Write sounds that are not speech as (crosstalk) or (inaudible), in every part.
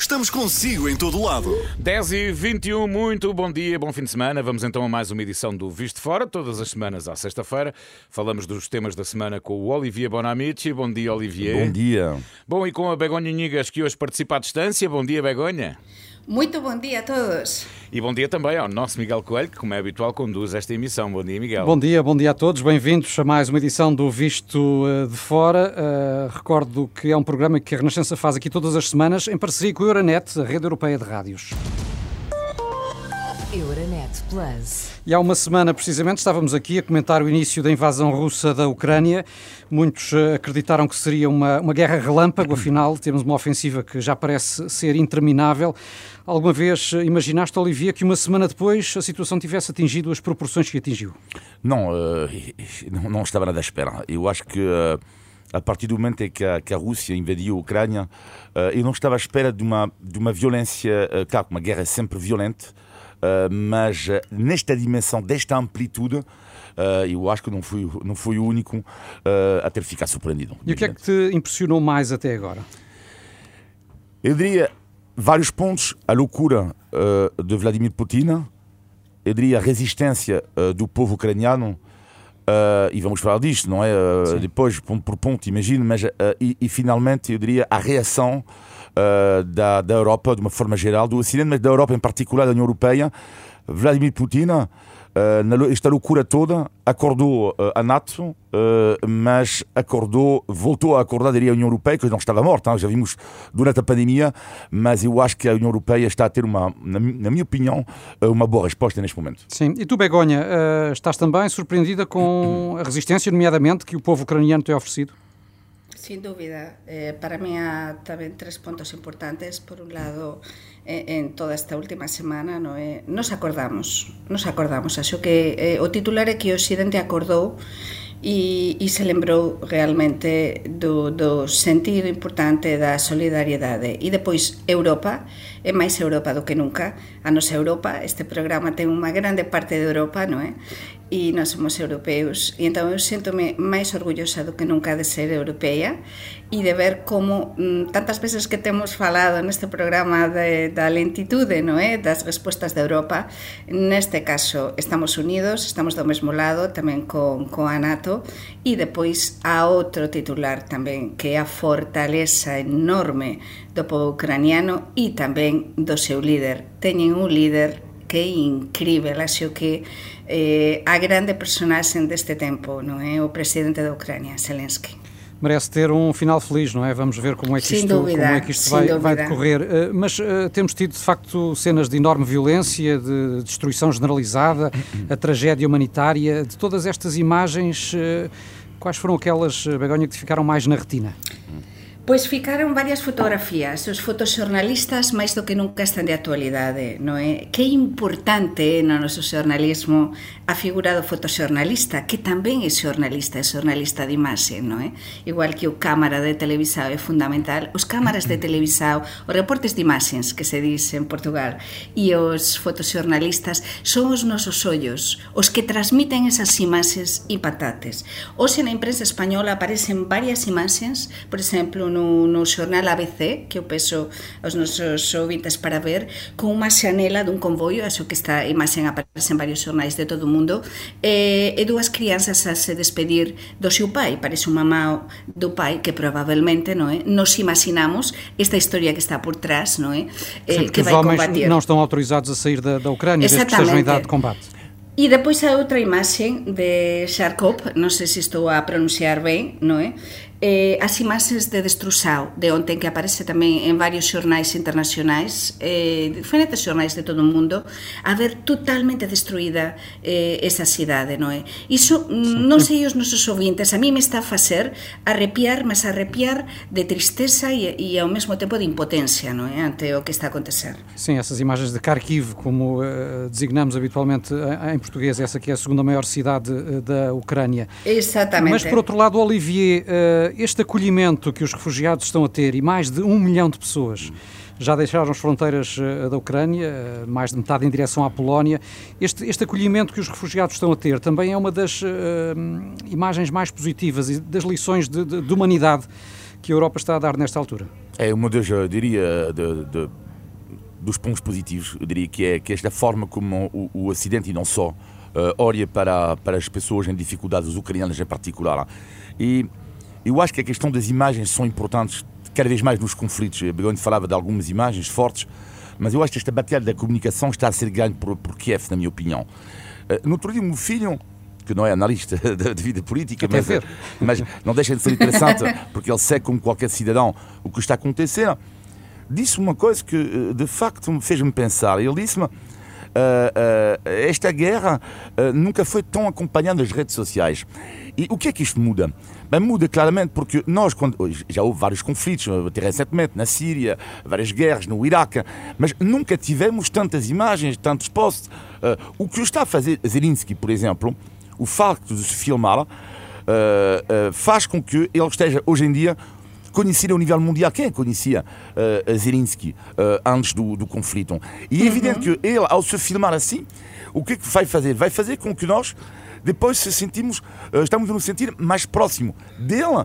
Estamos consigo em todo lado. 10 e 21, muito bom dia, bom fim de semana. Vamos então a mais uma edição do Visto Fora, todas as semanas à sexta-feira. Falamos dos temas da semana com o Olivier Bonamici. Bom dia, Olivier. Bom dia. Bom, e com a Begonha Nigas, que hoje participa à distância. Bom dia, Begonha. Muito bom dia a todos. E bom dia também ao nosso Miguel Coelho, que, como é habitual, conduz esta emissão. Bom dia, Miguel. Bom dia, bom dia a todos. Bem-vindos a mais uma edição do Visto eh, de Fora. Uh, recordo que é um programa que a Renascença faz aqui todas as semanas em parceria com a Euronet, a rede europeia de rádios. Euronet Plus. E há uma semana, precisamente, estávamos aqui a comentar o início da invasão russa da Ucrânia. Muitos eh, acreditaram que seria uma, uma guerra relâmpago, afinal, temos uma ofensiva que já parece ser interminável. Alguma vez eh, imaginaste, Olivia, que uma semana depois a situação tivesse atingido as proporções que atingiu? Não, (laughs) uh, não, estava nada à espera. Eu acho que. A partir do momento em que a, que a Rússia invadiu a Ucrânia, eu não estava à espera de uma, de uma violência, claro, uma guerra é sempre violenta, mas nesta dimensão, desta amplitude, eu acho que não fui, não fui o único a ter ficado surpreendido. E o que é que te impressionou mais até agora? Eu diria vários pontos. A loucura de Vladimir Putin, eu diria a resistência do povo ucraniano, Uh, e vamos falar disto, não é? Uh, depois, ponto por ponto, imagino, mas uh, e, e, finalmente eu diria a reação da, da Europa, de uma forma geral, do Ocidente, mas da Europa em particular, da União Europeia. Vladimir Putin uh, loucura toda, acordou uh, a NATO, mas acordou, voltou a acordar, diria, a União Europeia, que não estava morta, hein? já vimos durante a pandemia, mas eu acho que a União Europeia está a ter, uma, na minha opinião, uma boa resposta neste momento. Sim, e tu, Begonha, estás também surpreendida com a resistência, nomeadamente, que o povo ucraniano tem oferecido? Sin dúbida. Eh, para mí há tamén tres pontos importantes. Por un lado, eh, en toda esta última semana, no, eh, nos acordamos. Nos acordamos. Acho que eh, o titular é que Occidente acordou e, e se lembrou realmente do, do sentido importante da solidariedade. E depois, Europa, é máis Europa do que nunca. a nosa Europa, este programa ten unha grande parte de Europa, non é? E nós somos europeus. E entón eu sentome máis orgullosa do que nunca de ser europea e de ver como mm, tantas veces que temos falado neste programa de, da lentitude, non é? Das respostas de Europa, neste caso estamos unidos, estamos do mesmo lado tamén con, con a NATO e depois a outro titular tamén, que é a fortaleza enorme do povo ucraniano e tamén do seu líder teñen un líder que é incrível, acho que eh, a grande personaxe deste tempo, não é? O presidente da Ucrânia, Zelensky. Merece ter um final feliz, não é? Vamos ver como é que isto, dúvida, como é que isto vai, vai, decorrer. Uh, mas uh, temos tido, de facto, cenas de enorme violência, de destruição generalizada, a tragédia humanitária. De todas estas imagens, uh, quais foram aquelas, Begonha, que ficaram mais na retina? Pois ficaron varias fotografías. Os fotoxornalistas máis do que nunca están de actualidade, non é? Que importante é no noso xornalismo a figura do fotoxornalista, que tamén é xornalista, é xornalista de imaxe, non é? Igual que o cámara de televisao é fundamental, os cámaras de televisao, os reportes de imaxens que se dice en Portugal, e os fotoxornalistas son os nosos ollos, os que transmiten esas imaxes impactantes. Hoxe na imprensa española aparecen varias imaxens, por exemplo, no no, no xornal ABC que eu peso aos nosos ouvintes para ver con unha xanela dun convoio, aso que esta imaxen aparece en varios xornais de todo o mundo e, e dúas crianzas a se despedir do seu pai, parece un mamá do pai que probablemente non é? nos imaginamos esta historia que está por trás non é? Eh, que, que vai combatir non estão autorizados a sair da, da Ucrânia desde que estejam em idade de combate E depois a outra imaxe de Sharkov, non sei se estou a pronunciar ben, non é? Eh, as imaxes de destruzao de ontem que aparece tamén en varios xornais internacionais eh, diferentes xornais de todo o mundo a ver totalmente destruída eh, esa cidade, non é? Iso, sí. non sei os nosos ouvintes a mí me está a facer arrepiar mas arrepiar de tristeza e, e ao mesmo tempo de impotencia non é? ante o que está a acontecer Sim, essas imagens de Kharkiv como uh, designamos habitualmente em português essa que é a segunda maior cidade uh, da Ucrânia Exatamente Mas por outro lado, Olivier uh, este acolhimento que os refugiados estão a ter e mais de um milhão de pessoas já deixaram as fronteiras eh, da Ucrânia, eh, mais de metade em direção à Polónia. Este, este acolhimento que os refugiados estão a ter também é uma das uh, imagens mais positivas e das lições de, de, de humanidade que a Europa está a dar nesta altura? É uma das, eu diria, de, dos pontos positivos, eu diria que é, que esta forma como o, o Ocidente, e não só, uh, olha para, para as pessoas em dificuldade, os ucranianos em particular. E eu acho que a questão das imagens são importantes cada vez mais nos conflitos. A Begonha falava de algumas imagens fortes, mas eu acho que esta batalha da comunicação está a ser ganha por, por Kiev, na minha opinião. Uh, no outro dia, o meu filho, que não é analista (laughs) de vida política, mas, mas, não deixa de ser interessante, (laughs) porque ele segue como qualquer cidadão o que está a acontecer, disse uma coisa que eh, de facto fez-me pensar. Ele disse-me. Uh, uh, esta guerra uh, nunca foi tão acompanhada nas redes sociais. E o que é que isto muda? Bem, muda claramente porque nós, quando, já houve vários conflitos, até recentemente, na Síria, várias guerras, no Iraque, mas nunca tivemos tantas imagens, tantos posts. o que está a fazer Zelensky, por exemplo, o facto de se filmar, faz com que ele esteja hoje em dia conhecido a nível mundial. Quem conhecia uh, Zelensky uh, antes do, do conflito? E é evidente uhum. que ele, ao se filmar assim, o que, é que vai fazer? Vai fazer com que nós depois se sentimos, uh, estamos a nos sentir mais próximo dele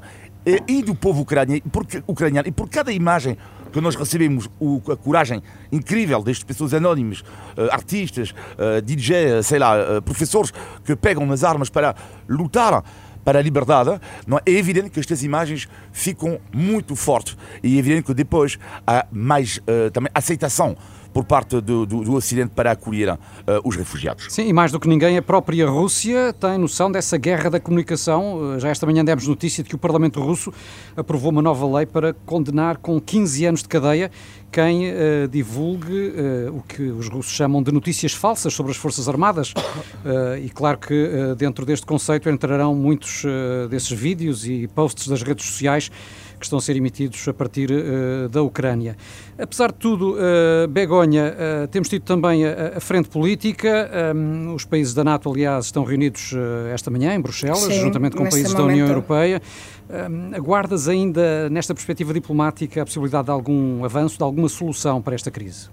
e do povo ucraniano, porque, ucraniano. E por cada imagem que nós recebemos o, a coragem incrível destas pessoas anónimas, uh, artistas, uh, DJ, sei lá, uh, professores que pegam nas armas para lutar para a liberdade, não é? é evidente que estas imagens ficam muito fortes e é evidente que depois há mais uh, também aceitação por parte do, do, do Ocidente para acolher uh, os refugiados. Sim, e mais do que ninguém, a própria Rússia tem noção dessa guerra da comunicação. Uh, já esta manhã demos notícia de que o Parlamento russo aprovou uma nova lei para condenar com 15 anos de cadeia quem uh, divulgue uh, o que os russos chamam de notícias falsas sobre as Forças Armadas. Uh, (coughs) e claro que dentro deste conceito entrarão muitos desses vídeos e posts das redes sociais que estão a ser emitidos a partir uh, da Ucrânia. Apesar de tudo, uh, Begonha, uh, temos tido também a, a frente política. Um, os países da NATO, aliás, estão reunidos esta manhã em Bruxelas, Sim, juntamente com países momento. da União Europeia. Um, aguardas ainda, nesta perspectiva diplomática, a possibilidade de algum avanço, de alguma solução para esta crise?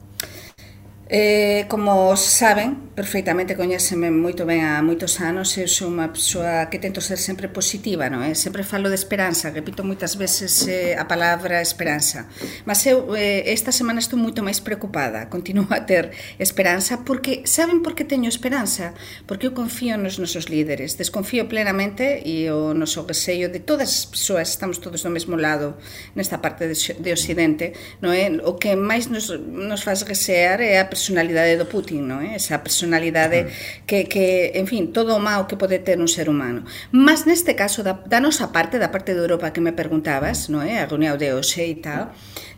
Eh, como saben, perfeitamente coñéceme moito ben a moitos anos, eu sou unha persoa que tento ser sempre positiva, non é? Sempre falo de esperanza, repito moitas veces eh, a palabra esperanza. Mas eu eh, esta semana estou moito máis preocupada, continuo a ter esperanza, porque saben por que teño esperanza? Porque eu confío nos nosos líderes, desconfío plenamente e o noso reseio de todas as persoas, estamos todos do mesmo lado nesta parte de, de Occidente, non é? O que máis nos, nos faz resear é a persoa personalidade do Putin, non é? Eh? Esa personalidade que, que, en fin, todo o mal que pode ter un ser humano. Mas neste caso, da, da nosa parte, da parte de Europa que me preguntabas, non é? Eh? A reunión de hoxe e tal,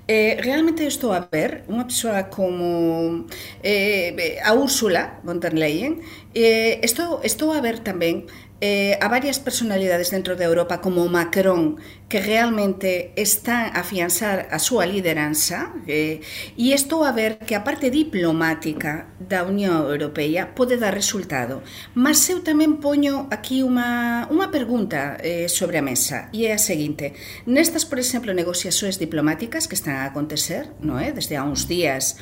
Eh, realmente estou a ver unha persoa como eh, a Úrsula von der Leyen eh, estou, estou a ver tamén eh, a varias personalidades dentro de Europa como Macron que realmente están a afianzar a súa lideranza eh, e isto a ver que a parte diplomática da Unión Europea pode dar resultado mas eu tamén poño aquí unha, unha pergunta eh, sobre a mesa e é a seguinte nestas por exemplo negociacións diplomáticas que están a acontecer no é? desde a uns días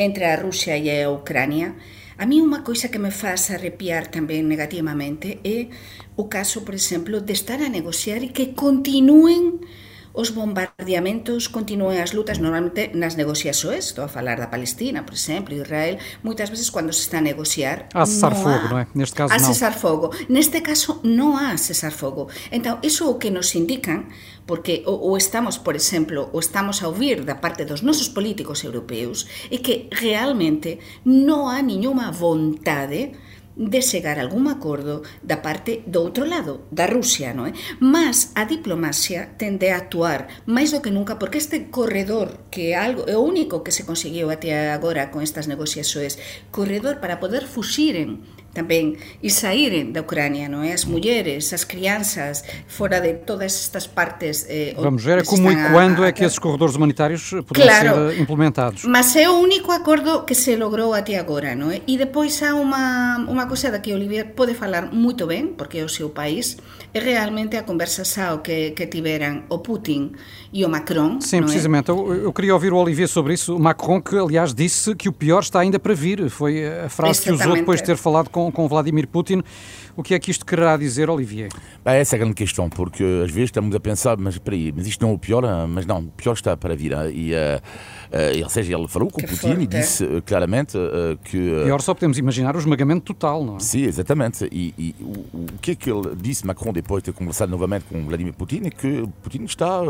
entre a Rusia e a Ucrania A mí unha coisa que me faz arrepiar tamén negativamente é o caso, por exemplo, de estar a negociar e que continúen os bombardeamentos continúen as lutas normalmente nas negociações, estou a falar da Palestina, por exemplo, Israel, moitas veces cando se está a negociar há cessar non fogo, non é? Neste caso há non. cessar fogo. Neste caso non há cessar fogo. Então, iso o que nos indican porque o, o estamos, por exemplo, o estamos a ouvir da parte dos nosos políticos europeus é que realmente non há niñuma vontade de chegar a algún acordo da parte do outro lado, da Rusia, non é? Mas a diplomacia tende a actuar máis do que nunca porque este corredor, que é algo é o único que se conseguiu até agora con estas negociaxoes, corredor para poder fuxiren tamén e saíren da Ucrania, non é? As mulleres, as crianças, fora de todas estas partes... Eh, Vamos ver como e quando a, é que esses corredores humanitários poderão claro, ser implementados. Mas é o único acordo que se logrou até agora, non é? E depois há unha, unha cosa da que Olivier pode falar moito ben, porque é o seu país, é realmente a conversa sao que, que tiveran o Putin e o Macron. Sim, precisamente. É? Eu, eu, queria ouvir o Olivier sobre isso. O Macron, que aliás disse que o pior está ainda para vir. Foi a frase que usou depois de ter falado com, com Vladimir Putin. O que é que isto quererá dizer, Olivier? Bem, essa é a grande questão, porque às vezes estamos a pensar, mas espera mas isto não é o pior, ah, mas não, o pior está para vir. Ah, e, uh, ou seja, ele falou com que o Putin forte. e disse uh, claramente uh, que. Pior só podemos imaginar o esmagamento total, não é? Sim, exatamente. E, e o, o, que é que ele disse, Macron, depois de ter conversado novamente com Vladimir Putin, é que Putin está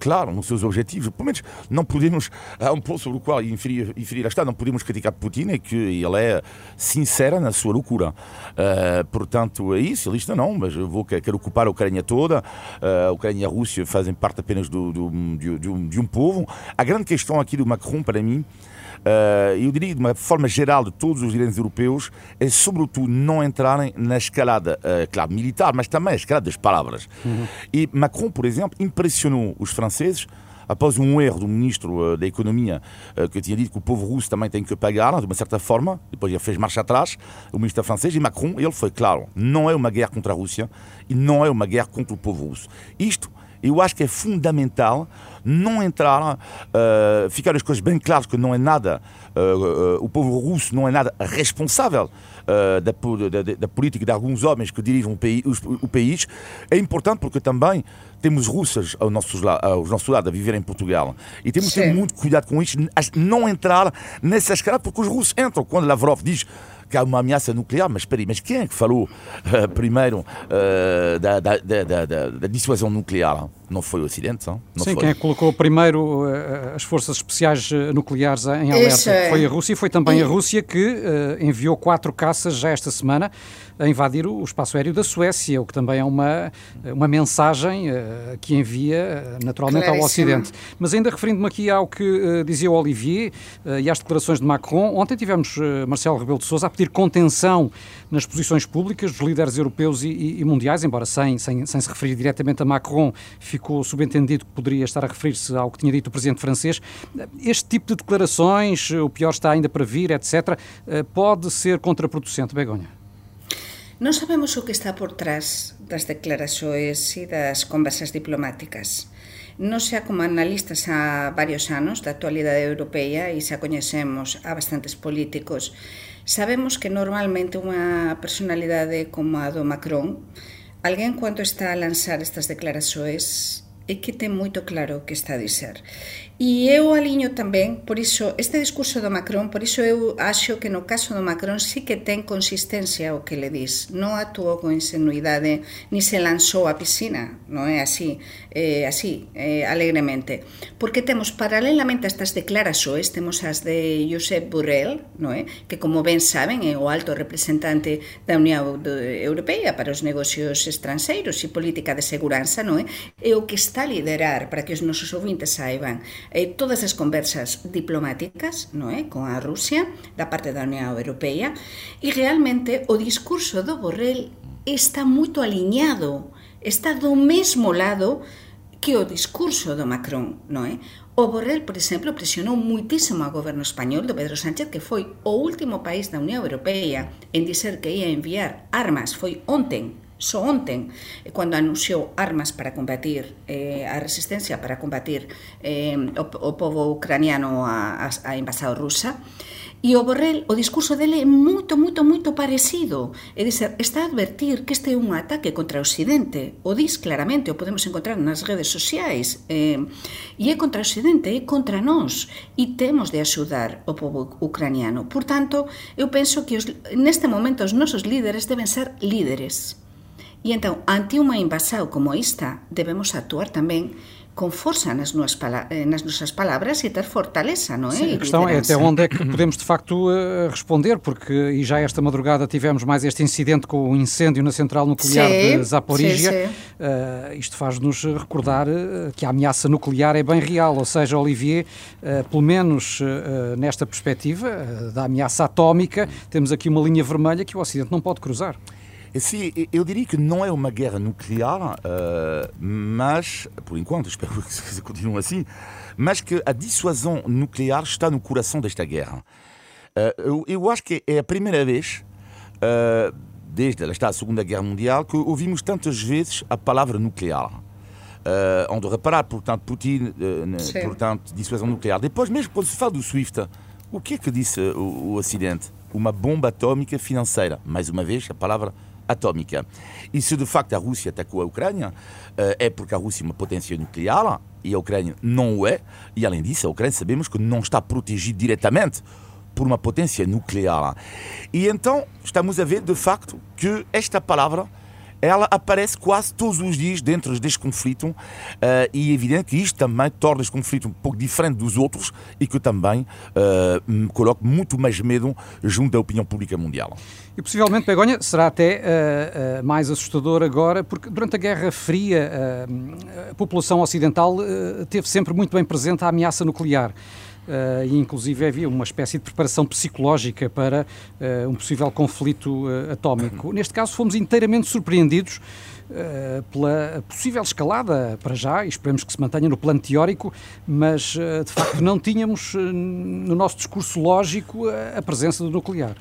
claro nos seus objetivos. Pelo menos não podemos. Há um ponto sobre o qual inferir, inferir está, não podemos criticar Putin, é que ele é sincero na sua loucura. portanto, é isso. Ele disse: não, mas eu vou, quero ocupar a Ucrânia toda. a Ucrânia e a Rússia fazem parte apenas do, do, do, de, um, de um povo. A grande questão aqui do Macron, para mim, Uh, eu diria de uma forma geral de todos os líderes europeus é sobretudo não entrarem na escalada, uh, claro, militar, mas também a escalada das palavras. Uhum. E Macron, por exemplo, impressionou os franceses após um erro do ministro uh, da Economia que tinha dito que o povo russo também tem que pagar, de uma certa forma, depois ele fez marcha atrás, o ministro francês, e Macron, ele foi claro, não é uma guerra contra a Rússia e não é uma guerra contra o povo russo. Isto eu acho que é fundamental não entrar, uh, ficar as coisas bem claras que não é nada, uh, uh, o povo russo não é nada responsável da, da, da, política de alguns homens que dirigem o país, o país. É importante porque também temos russas ao nosso, aos nossos lados a viver em Portugal. E temos que ter muito cuidado com isso, não entrar nessas caras, porque os russos entram. Quando Lavrov diz que há uma ameaça nuclear, mas espera aí, mas quem é que falou uh, primeiro uh, da, da, da, da, dissuasão nuclear? Não foi o Ocidente, não? não Sim, foi. quem é que colocou primeiro uh, as forças especiais nucleares em alerta é. foi a Rússia e foi também e... a Rússia que enviou quatro caças já esta semana a invadir o espaço aéreo da Suécia, o que também é uma, uma mensagem que envia naturalmente ao Ocidente. Mas ainda referindo-me aqui ao que dizia o Olivier e às declarações de Macron, ontem tivemos Marcelo Rebelo de Sousa a pedir contenção nas posições públicas dos líderes europeus e, e, mundiais, embora sem, sem, sem, se referir diretamente a Macron, ficou subentendido que poderia estar a referir-se ao que tinha dito o presidente francês. Este tipo de declarações, o pior está ainda para vir, etc., eh, pode ser contraproducente, Begonha? Non sabemos o que está por trás das declaraxoes e das conversas diplomáticas. Non xa como analistas há varios anos da actualidade europea e xa coñecemos a bastantes políticos, sabemos que normalmente unha personalidade como a do Macron, alguén cuando está a lanzar estas declaraxoes é que ten moito claro que está a dizer. E eu aliño tamén, por iso, este discurso do Macron, por iso eu acho que no caso do Macron sí que ten consistencia o que le dis. Non actuou con insenuidade, ni se lanzou a piscina, non é así, eh, así, eh, alegremente. Porque temos paralelamente a estas declaraxoes, temos as de Josep Borrell, non é? que como ben saben é o alto representante da Unión Europea para os negocios estranxeiros e política de seguranza, non é? e o que está a liderar para que os nosos ouvintes saiban eh, todas as conversas diplomáticas non é con a Rusia da parte da Unión Europea e realmente o discurso do Borrell está moito aliñado está do mesmo lado que o discurso do Macron, non é? O Borrell, por exemplo, presionou muitísimo ao goberno español do Pedro Sánchez, que foi o último país da Unión Europea en dizer que ia enviar armas, foi onten só onten, eh, cando anunciou armas para combatir eh, a resistencia para combatir eh, o, o povo ucraniano a, a, a invasao rusa, E o Borrell, o discurso dele é moito, moito, moito parecido. É dizer, está a advertir que este é un ataque contra o Occidente. O dis claramente, o podemos encontrar nas redes sociais. Eh, e é contra o Occidente, é contra nós. E temos de axudar o povo ucraniano. Por tanto, eu penso que os, neste momento os nosos líderes deben ser líderes E entón, ante unha invasão como esta, debemos actuar tamén com força nas, eh, nas nossas palavras e ter fortaleza, não é? Sim, a questão é até onde é que podemos de facto eh, responder, porque e já esta madrugada tivemos mais este incidente com o incêndio na central nuclear sim, de Zaporizhia. Sim. Uh, isto faz-nos recordar que a ameaça nuclear é bem real, ou seja, Olivier, uh, pelo menos uh, nesta perspectiva da ameaça atómica, temos aqui uma linha vermelha que o Ocidente não pode cruzar. Sim, eu diria que não é uma guerra nuclear, uh, mas, por enquanto, (laughs) espero que continue assim, mas que a dissuasão nuclear está no coração desta guerra. Uh, eu, acho que é a primeira vez, uh, desde a Segunda Guerra Mundial, que ouvimos tantas vezes a palavra nuclear. Uh, onde reparar, portanto, Putin, portanto, dissuasão nuclear. Depois, mesmo quando se fala do SWIFT, o que é que disse o, o Ocidente? Uma bomba atômica financeira. Mais uma vez, a palavra atômica. E se de facto a Rússia atacou a Ucrânia, uh, é porque a Rússia é uma potência nuclear e a Ucrânia não o é. E além disso, a Ucrânia sabemos que não está protegida diretamente por uma potência nuclear. E então estamos a ver de facto que esta palavra ela aparece quase todos os dias dentro deste conflito uh, e é evidente que isto também torna este conflito um pouco diferente dos outros e que também uh, me coloca muito mais medo junto da opinião pública mundial. E possivelmente, Begonha, será até uh, mais assustador agora, porque durante a Guerra Fria a população ocidental teve sempre muito bem presente a ameaça nuclear. Uh, e inclusive havia uma espécie de preparação psicológica para uh, um possível conflito uh, atómico. Neste caso, fomos inteiramente surpreendidos pela possível escalada para já, e esperemos que se mantenha no plano teórico, mas de facto não tínhamos no nosso discurso lógico a presença do nuclear.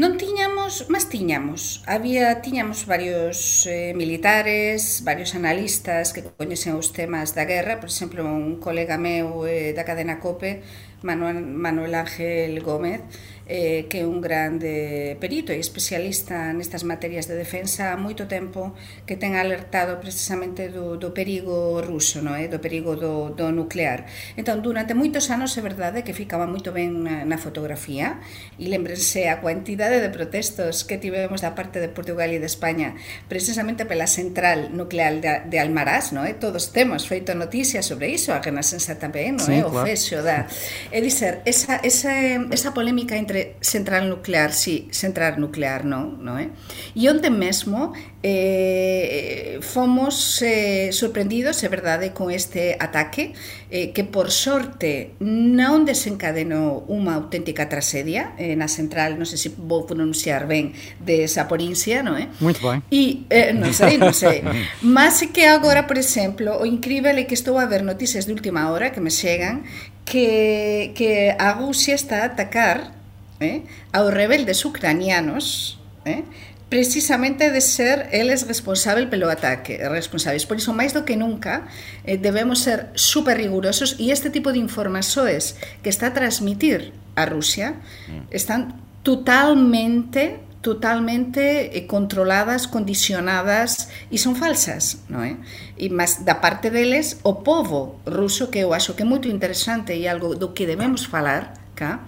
Non tiñamos, mas tiñamos. Había tiñamos varios eh, militares, varios analistas que coñecen os temas da guerra, por exemplo, un colega meu eh, da cadena COPE, Manuel, Manuel Ángel Gómez, eh, que é un grande perito e especialista nestas materias de defensa há moito tempo que ten alertado precisamente do, do perigo ruso, no é? do perigo do, do nuclear. Entón, durante moitos anos é verdade que ficaba moito ben na, na fotografía e lembrense a cuantidade de protestos que tivemos da parte de Portugal e de España precisamente pela central nuclear de, de Almaraz, no é? todos temos feito noticias sobre iso, a Renascença tamén, no é? Sí, eh, claro. o fexo da... É dizer, esa, esa, esa polémica entre central nuclear, sí, central nuclear non, non é? E onde mesmo eh, fomos eh, sorprendidos, é verdade, con este ataque eh, que por sorte non desencadenou unha auténtica tragedia eh, na central, non sei se vou pronunciar ben, de Saporincia, non é? Muito ben. E, eh, non sei, non sei. (laughs) Mas que agora, por exemplo, o incrível é que estou a ver noticias de última hora que me chegan que, que a Rusia está a atacar eh, aos rebeldes ucranianos eh, precisamente de ser eles responsável pelo ataque, responsáveis. Por iso, máis do que nunca, eh, debemos ser super rigurosos e este tipo de informações que está a transmitir a Rusia mm. están totalmente totalmente eh, controladas, condicionadas e son falsas, non é? E eh? mas da parte deles o povo ruso que eu acho que é moito interesante e algo do que debemos falar, cá,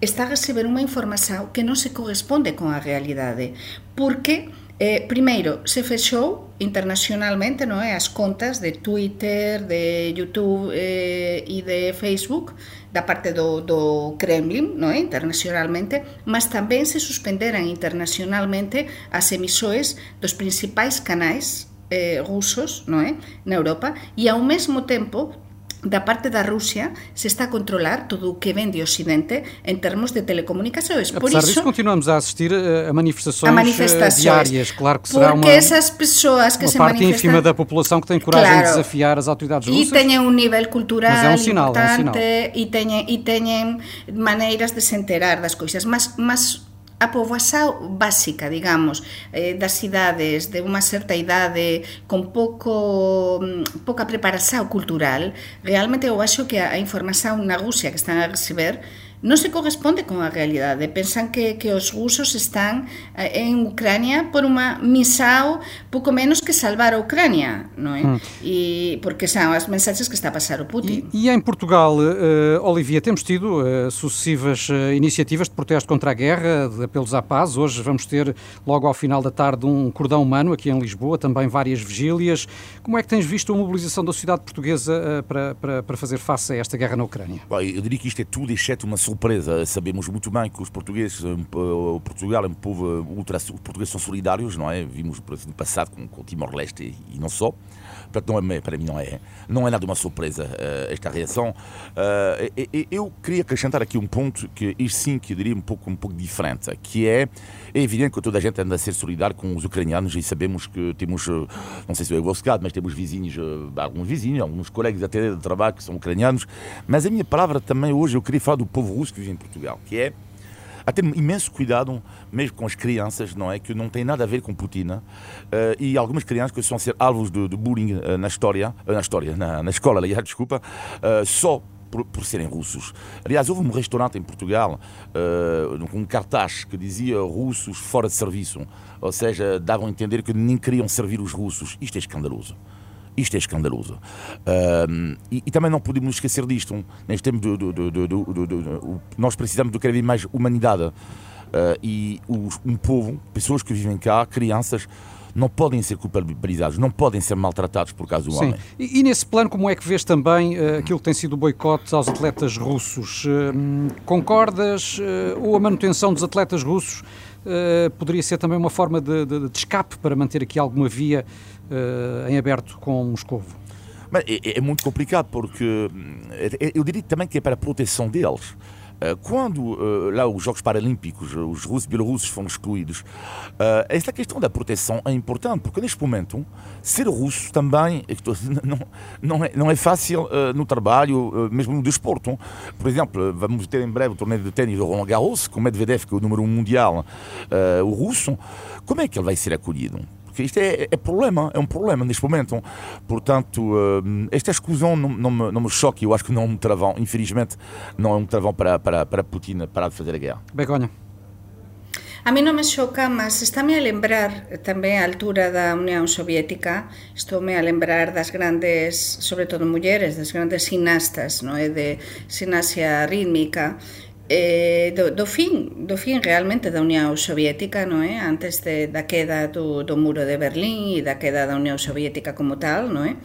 está a receber unha información que non se corresponde con a realidade, porque eh, primeiro se fechou internacionalmente non é as contas de Twitter, de YouTube eh, e de Facebook da parte do, do Kremlin, non é? internacionalmente, mas tamén se suspenderan internacionalmente as emisoes dos principais canais eh, rusos non é? na Europa e ao mesmo tempo da parte da Rusia se está a controlar todo o que vem de Ocidente em termos de telecomunicações. Por Apesar isso, disso, continuamos a assistir a manifestações, a manifestações diárias. Claro que será uma, essas pessoas que uma se parte manifestam... ínfima da população que tem coragem claro, de desafiar as autoridades russas. E têm um nível cultural mas é um sinal, importante é um sinal. e têm, e têm maneiras de se enterar das coisas. Mas, mas a poboación básica, digamos, eh, das cidades de unha certa idade con pouco mm, pouca preparación cultural, realmente eu acho que a información na Rusia que están a receber non se corresponde con a realidade. Pensan que, que os rusos están eh, en Ucrania por unha misión pouco menos que salvar a Ucrania, non é? Mm. E porque são as mensagens que está a passar o Putin. E, e em Portugal, uh, Olivia, temos tido uh, sucessivas uh, iniciativas de protesto contra a guerra, de apelos à paz. Hoje vamos ter, logo ao final da tarde, um cordão humano aqui em Lisboa, também várias vigílias. Como é que tens visto a mobilização da sociedade portuguesa para, para, para fazer face a esta guerra na Ucrânia? Bom, eu diria que isto é tudo exceto uma surpresa. Sabemos muito bem que os portugueses, o Portugal é um povo ultra, os portugueses são solidários, não é? Vimos no passado com, com Timor-Leste e, e não só. Portanto, não é, para mim não é, não é nada uma surpresa uh, esta reação. Uh, eu queria acrescentar aqui um ponto que isto sim que eu diria um pouco, um pouco diferente, que é, é evidente que toda a gente anda a ser solidário com os ucranianos e sabemos que temos, eh, não sei se é o vosso caso, mas temos vizinhos, alguns vizinhos, alguns colegas até de trabalho que são ucranianos, mas a minha palavra também hoje eu queria falar do povo russo que vive em Portugal, que é a ter imenso cuidado, mesmo com as crianças, não é? Que não tem nada a ver com Putin. Uh, e algumas crianças que são ser alvos de, de bullying uh, na história, uh, na história, na, na escola, aliás, desculpa, só por, por, serem russos. Aliás, houve um restaurante em Portugal com um cartaz que dizia russos fora de serviço, ou seja, davam a entender que nem queriam servir os russos. Isto é escandaloso. Isto é escandaloso. Uh, e, e, também não podemos esquecer disto. Neste tempo, do, do, do, nós precisamos de cada vez mais humanidade. Uh, e os, um povo, pessoas que vivem cá, crianças, não podem ser culpabilizados, não podem ser maltratados por causa do Sim. homem. E, e, nesse plano, como é que vês também uh, aquilo que tem sido o boicote aos atletas russos? Uh, concordas? Uh, ou a manutenção dos atletas russos poderia ser também uma forma de, de, de escape para manter aqui alguma via em aberto com Moscovo? Mas é, é, muito complicado porque hum, eu diria também que é para a proteção deles. Eh, quando lá os Jogos Paralímpicos, os russos e bielorrussos foram excluídos, esta questão da proteção é importante, porque neste momento ser russo também (laughs) não, não, é, não é fácil no trabalho, mesmo no desporto. Por exemplo, vamos ter em breve o torneio de ténis do Roland Garros, com Medvedev, que é o número um mundial, o russo. Como é que ele vai ser acolhido? Porque isto é, é, problema, é um problema neste momento. Portanto, uh, esta exclusão não, não, me, não me choque, eu acho que não é um travão, infelizmente, não é um travão para, para, para Putin parar de fazer a guerra. Begonha. A mí non me xoca, mas estáme a lembrar tamén a altura da Unión Soviética, estou-me a lembrar das grandes, sobre todo mulleres, das grandes ginastas, no é de gimnasia rítmica, eh, do, do fin, do fin realmente da Unión Soviética, non é? Antes de, da queda do, do muro de Berlín e da queda da Unión Soviética como tal, non é?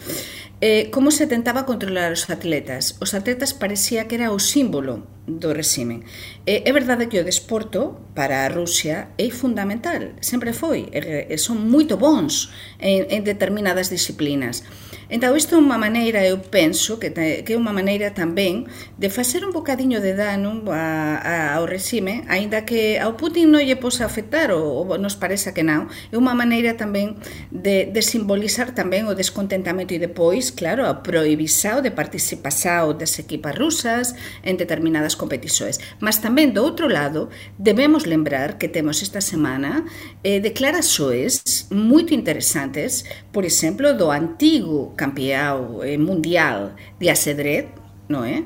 Eh, como se tentaba controlar os atletas? Os atletas parecía que era o símbolo do resime. Eh, é verdade que o desporto para a Rusia é fundamental, sempre foi, e son moito bons en, en determinadas disciplinas Entao, isto é unha maneira, eu penso, que, que é unha maneira tamén de facer un bocadiño de dano a, a, ao resime, aínda que ao Putin non lle posa afectar, ou, ou nos parece que non, é unha maneira tamén de, de simbolizar tamén o descontentamento e depois, claro, a prohibição de participação das equipas rusas en determinadas competições. Mas tamén, do outro lado, debemos lembrar que temos esta semana eh, declarações muito interesantes, por exemplo, do antigo campeão eh, mundial de ajedrez, não é?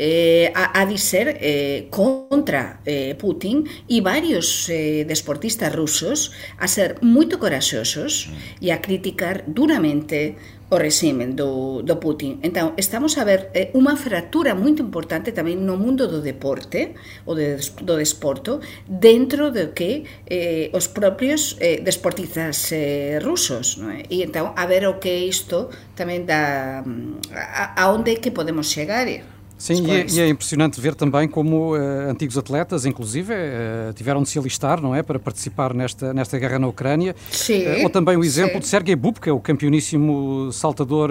Eh, a, dizer eh, contra eh, Putin e vários eh, desportistas rusos a ser moito coraxosos e a criticar duramente o regime do, do Putin. Entón, estamos a ver eh, unha fractura moito importante tamén no mundo do deporte, ou de, do desporto, dentro do que eh, os propios eh, desportistas eh, rusos. Non é? E entón, a ver o que é isto tamén da... Mm, a, a onde que podemos chegar. Eh? Sim, e é, e é, impressionante ver também como uh, antigos atletas, inclusive, uh, tiveram de se alistar, não é, para participar nesta, nesta guerra na Ucrânia. Sim, uh, ou também o exemplo sim. de Sergei Bubka, o campeoníssimo saltador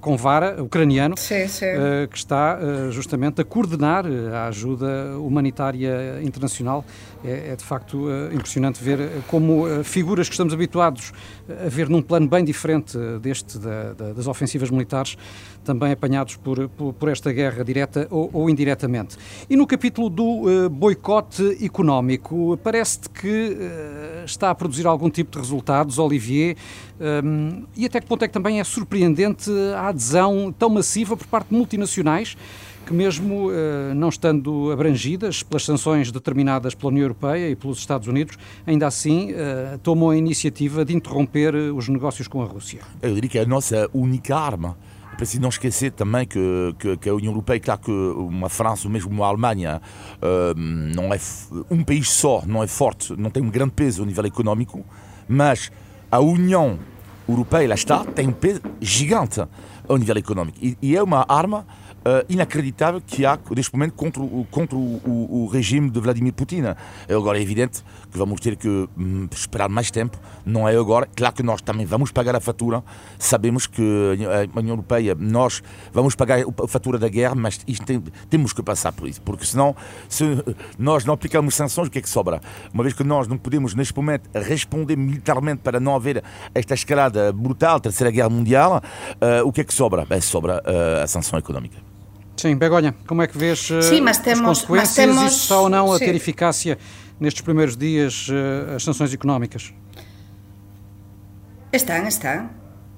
com vara ucraniano, sim, sim. que está justamente a coordenar a ajuda humanitária internacional. É, é de facto impressionante ver como figuras que estamos habituados a ver num plano bem diferente deste da, da, das ofensivas militares, também apanhados por, por, por esta guerra direta ou, ou, indiretamente. E no capítulo do uh, boicote económico, parece-te que uh, está a produzir algum tipo de resultados, Olivier, um, e até que ponto é que também é surpreendente a adesão tão massiva por parte de multinacionais que mesmo uh, não estando abrangidas pelas sanções determinadas pela União Europeia e pelos Estados Unidos, ainda assim tomam a iniciativa de interromper os negócios com a Rússia. Eu diria que é a nossa única arma é preciso não esquecer também que, que, que, a União Europeia, claro que uma França ou mesmo uma Alemanha, uh, não é um país só, não é forte, não tem um grande peso a nível económico, mas a União Europeia, lá está, tem um peso gigante a nível económico. E, e é uma arma inacreditável que há neste momento contra, o, contra o, o, o, regime de Vladimir Putin. Agora é evidente que vamos ter que hum, esperar mais tempo, não é agora. Claro que nós também vamos pagar a fatura, sabemos que a União Europeia, nós vamos pagar a fatura da guerra, mas tem, temos que passar por isso, porque senão, se nós não aplicamos sanções, o que é que sobra? Uma vez que nós não podemos neste momento responder militarmente para não haver esta escalada brutal, terceira guerra mundial, uh, o que é que sobra? Bem, sobra uh, a sanção económica. Sim, Begonha, como é que vês uh, sim, mas temos, as consequências? Mas temos, Isso está ou não a sim. ter eficácia nestes primeiros dias, uh, as sanções económicas? Están, están.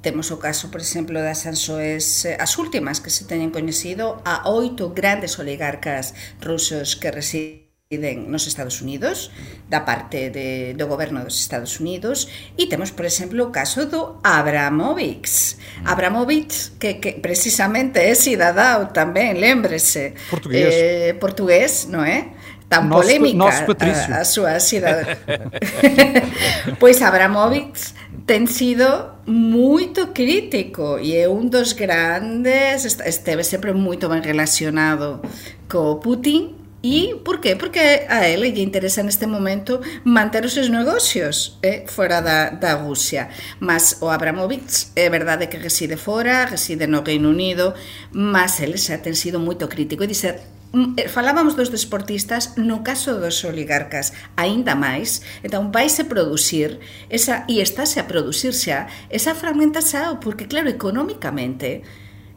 Temos o caso, por exemplo, das sansoes, as últimas que se teñen coñecido a oito grandes oligarcas rusos que residen deciden nos Estados Unidos, da parte de, do goberno dos Estados Unidos, e temos, por exemplo, o caso do Abramovich. Mm. Abramovich, que, que precisamente é cidadao tamén, lembrese. Portugués. Eh, portugués, non é? Tan nos, polémica nos a, a súa cidade. (laughs) pois Abramovich ten sido moito crítico e é un dos grandes, esteve sempre moito ben relacionado co Putin, E por qué? Porque a ela lle interesa neste momento manter os seus negocios eh, fora da, da Rusia. Mas o Abramovich é verdade que reside fora, reside no Reino Unido, mas ele xa ten sido moito crítico e dice mm, eh, falábamos dos desportistas no caso dos oligarcas aínda máis entón vaise producir esa, e estáse a producir xa esa fragmentación porque claro, económicamente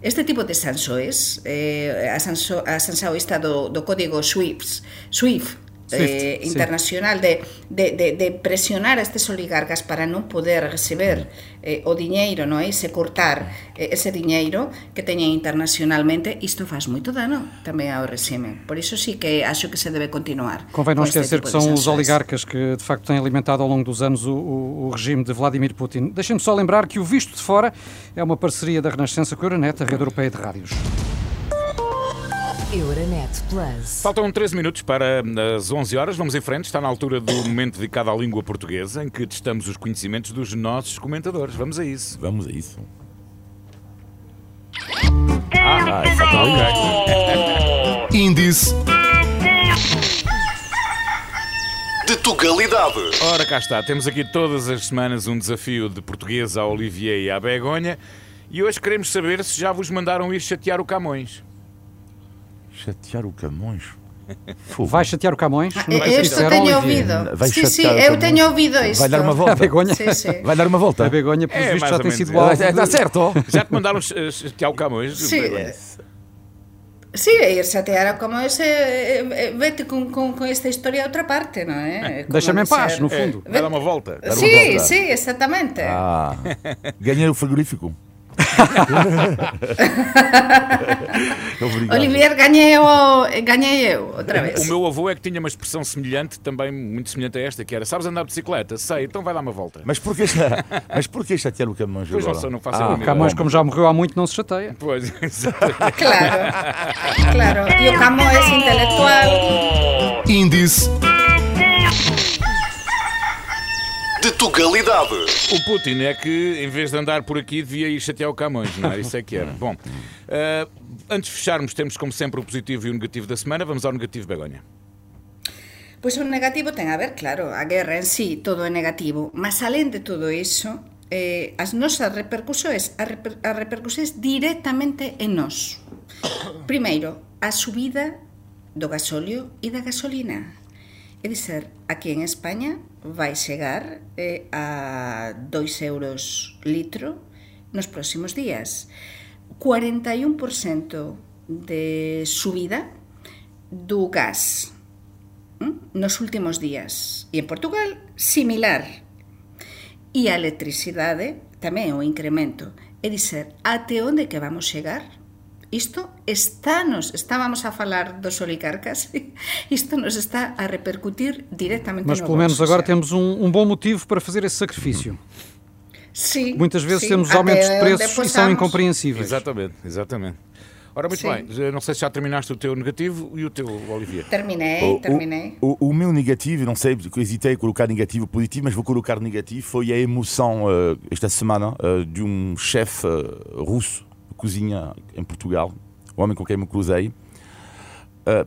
Este tipo de sansoes, eh, a, sanso, a sansoista do, do código SWIFT, SWIFT Swift, eh, sí. internacional de, de, de, de presionar a estes oligarcas para non poder receber eh, o diñeiro, non é? se cortar eh, ese diñeiro que teñen internacionalmente, isto faz moito dano tamén ao regime. Por iso sí que acho que se debe continuar. Convém este esquecer tipo que são os oligarcas que, de facto, têm alimentado ao longo dos anos o, o- o regime de Vladimir Putin. Deixem-me só lembrar que o Visto de Fora é uma parceria da Renascença com a Euronet, a rede europeia de rádios. Euronet Plus. Faltam 13 minutos para as 11 horas. Vamos em frente. Está na altura do momento dedicado à língua portuguesa, em que testamos os conhecimentos dos nossos comentadores. Vamos a isso. Vamos a isso. Ah, ok. (laughs) Índice de Tugalidade. Ora, cá está. Temos aqui todas as semanas um desafio de português à Olivier e à Begonha. E hoje queremos saber se já vos mandaram ir chatear o Camões. Chatear o Camões. (laughs) Vai chatear o Camões? Isto disseram, teño Olivier. ouvido. Vai chatear o eu Camões. teño ouvido isto. Vai dar uma (laughs) A volta. Begonha, Sí, sí. Vai dar uma volta. a Begonha, pelos É, vistos, mais já tem sido alvo. Está de- certo. (laughs) Já te mandaram ch- chatear o Camões? Sí. Begonha? Sí, e ir chatear como ese eh, eh, vete con, con, con esta historia a outra parte, non é? Como Deixa-me em paz, no É, fundo. vai dar uma volta. Sí, volta. sí, exactamente. Ah, ganhei o frigorífico. (laughs) Olivier, gañei eu, gañei eu outra vez. O meu avô é que tinha uma expressão semelhante, também muito semelhante a esta, que era: Sabes andar de bicicleta? Sei, então vai dar uma volta. Mas porquê, (laughs) mas porquê chatear o Camões Pois agora? não faço ah, mínima Camões, como já morreu há muito, não se chateia. Pois, (laughs) exatamente. Claro, claro. E o Camões intelectual. Índice de Tugalidade. O Putin é que, em vez de andar por aqui, devia ir chatear o Camões, não é? Isso é que era. Bom, eh, antes de fecharmos, temos como sempre o positivo e o negativo da semana. Vamos ao negativo, Begonha. Pois o negativo ten a ver, claro, a guerra en sí, todo é negativo, mas alén de todo iso, eh, as nosas repercusións, as, reper, as repercusións directamente en nós. Primeiro, a subida do gasóleo e da gasolina. É dizer, aquí en España vai chegar eh, a 2 euros litro nos próximos días. 41% de subida do gas nos últimos días. E en Portugal, similar. E a electricidade tamén o incremento. É dizer, até onde que vamos chegar? Isto está nos, estábamos a falar dos oligarcas, (laughs) isto nos está a repercutir directamente Mas no pelo menos agora temos um, um bom motivo para fazer esse sacrifício. Sí, Muitas vezes sí, temos até aumentos de onde preços e são incompreensíveis. Exatamente, exatamente. Ora, muito Sim. bem, já não sei se já terminaste o teu negativo e o teu, Olivier. Terminei, O- o- terminei. O, o meu negativo, não sei, porque hesitei a colocar negativo ou positivo, mas vou colocar negativo, foi a emoção eh, esta semana eh, de um chefe eh, russo de cozinha em Portugal, o homem com quem me cruzei. Eh,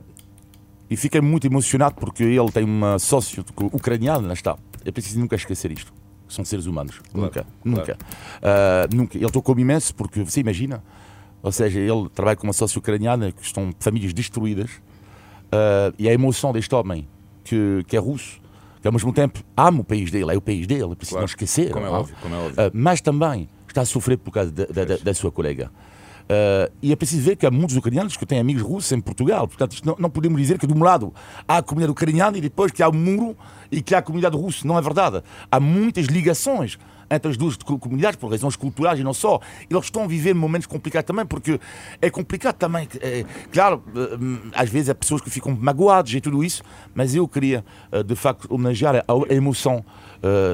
e fiquei muito emocionado porque ele tem uma sócio ucraniana, está. É preciso nunca esquecer isto. São seres humanos. nunca, nunca. Eh, nunca. Ele tocou-me imenso porque você imagina. Ou seja, ele trabalha com uma sócia ucraniana que estão famílias destruídas. Uh, e a emoção deste homem que, que é russo, que ao mesmo tempo ama o país dele, é o país dele, é preciso Claro, não esquecer. como é não óbvio, como é óbvio. Uh, mas também está a sofrer por causa da, da- da- sua colega. Uh, e é preciso ver que há muitos ucranianos que têm amigos russos em Portugal. Portanto, não, não, podemos dizer que de um lado há a comunidade ucraniana e depois que há o muro e que há a comunidade russa. Não é verdade. Há muitas ligações entre as duas comunidades, por razões culturais e não só. Eles estão a viver momentos complicados também, porque é complicado também. É, claro, eh, às vezes há pessoas que ficam magoadas e tudo isso, mas eu queria, eh, de facto, homenagear a emoção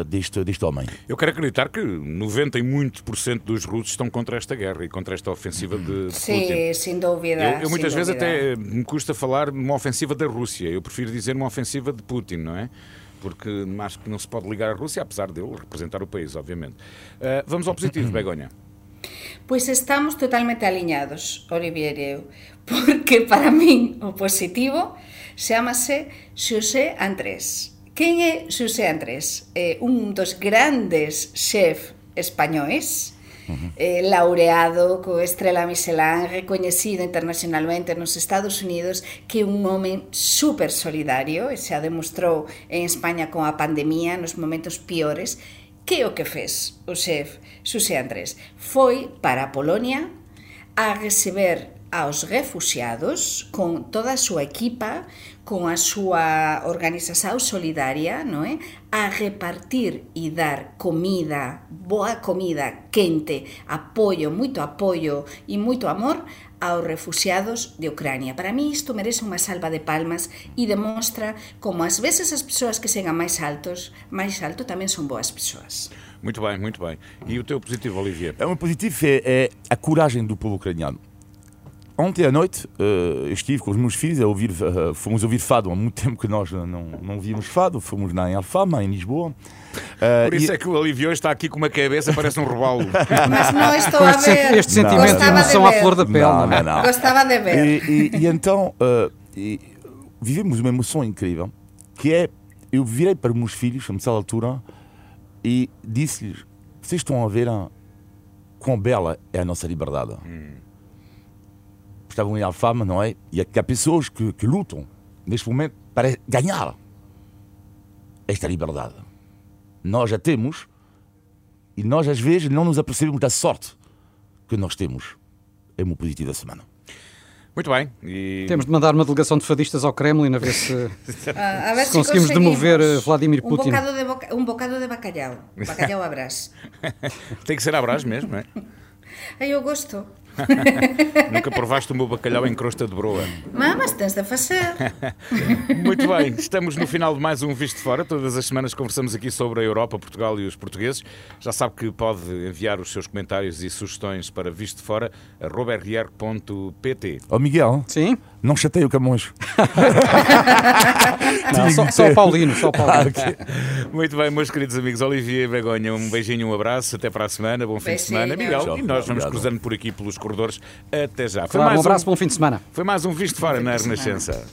deste, deste homem. Eu quero acreditar que 90 e muitos por cento dos russos estão contra esta guerra e contra esta ofensiva de, de Sim, Putin. sem dúvida. Eu, eu muitas vezes dúvida. até me custa falar uma ofensiva da Rússia. Eu prefiro dizer uma ofensiva de Putin, não é? Porque acho que não se pode ligar à Rússia, apesar dele representar o país, obviamente. Uh, vamos ao positivo, (clears throat) Begonha. Pois estamos totalmente alinhados, Olivier e eu, (laughs) porque para min o positivo chamase Xosé Andrés. Quen é Xosé Andrés? É un dos grandes chef españois, uh -huh. eh, laureado co estrela Michelin, recoñecido internacionalmente nos Estados Unidos, que é un home super solidario, e xa demostrou en España con a pandemia nos momentos piores, que o que fez o chef Xusé Andrés? Foi para a Polonia a receber aos refugiados con toda a súa equipa, con a súa organización solidaria, non é? A repartir e dar comida, boa comida, quente, apoio, moito apoio e moito amor aos refugiados de Ucrania. Para mí isto merece unha salva de palmas e demostra como ás veces as persoas que chegan máis altos, máis alto tamén son boas persoas. Muito bem, muito bem. E o teu positivo, Olivier? O meu positivo é, é a coragem do povo ucraniano Ontem à noite uh, estive com os meus filhos a ouvir, uh, fomos ouvir fado há muito tempo que nós não, não víamos fado, fomos na em Alfama, em Lisboa. Uh, Por isso e... é que o Olivio está aqui com uma cabeça, parece um robalo. (laughs) Mas não (laughs) estou a ver. Este sentimento de emoção à flor da pele. Não, não, não. Gostava de ver. E, e, e então e, vivemos uma emoção incrível que é eu virei para os meus filhos a certa altura e disse-lhes: vocês estão a ver a, quão bela é a nossa liberdade. Hum estavam em Alfama, não é? E há pessoas que, que lutam neste momento para ganhar esta liberdade. Nós já temos e nós às vezes não nos apercebemos da sorte que nós temos. É uma positivo da semana. Muito bem. E... Temos de mandar uma delegação de fadistas ao Kremlin a ver se, (laughs) ah, a ver se, se conseguimos, demover eh, Vladimir Putin. Um bocado de, boca, um bocado de bacalhau. Bacalhau à brás. (laughs) Tem que ser à brás mesmo, não é? (laughs) Eu gosto. (laughs) Nunca provaste o meu bacalhau em crosta de broa. Mas tens de fazer. (laughs) Muito bem, estamos no final de mais um Visto Fora. Todas as semanas conversamos aqui sobre a Europa, Portugal e os portugueses. Já sabe que pode enviar os seus comentários e sugestões para vistofora.pt. Ó oh, Miguel. Sim? Não chateio o Camões. (laughs) Não, só, só o Paulino, só o Paulino. Ah, okay. Muito bem, meus queridos amigos. Olivier Begonha, um beijinho, um abraço. Até para a semana. Bom fim de semana. Miguel, e nós vamos cruzando por aqui pelos corredores. Até já. Claro, um abraço, um, bom fim de semana. Foi mais um Visto Fora na Renascença.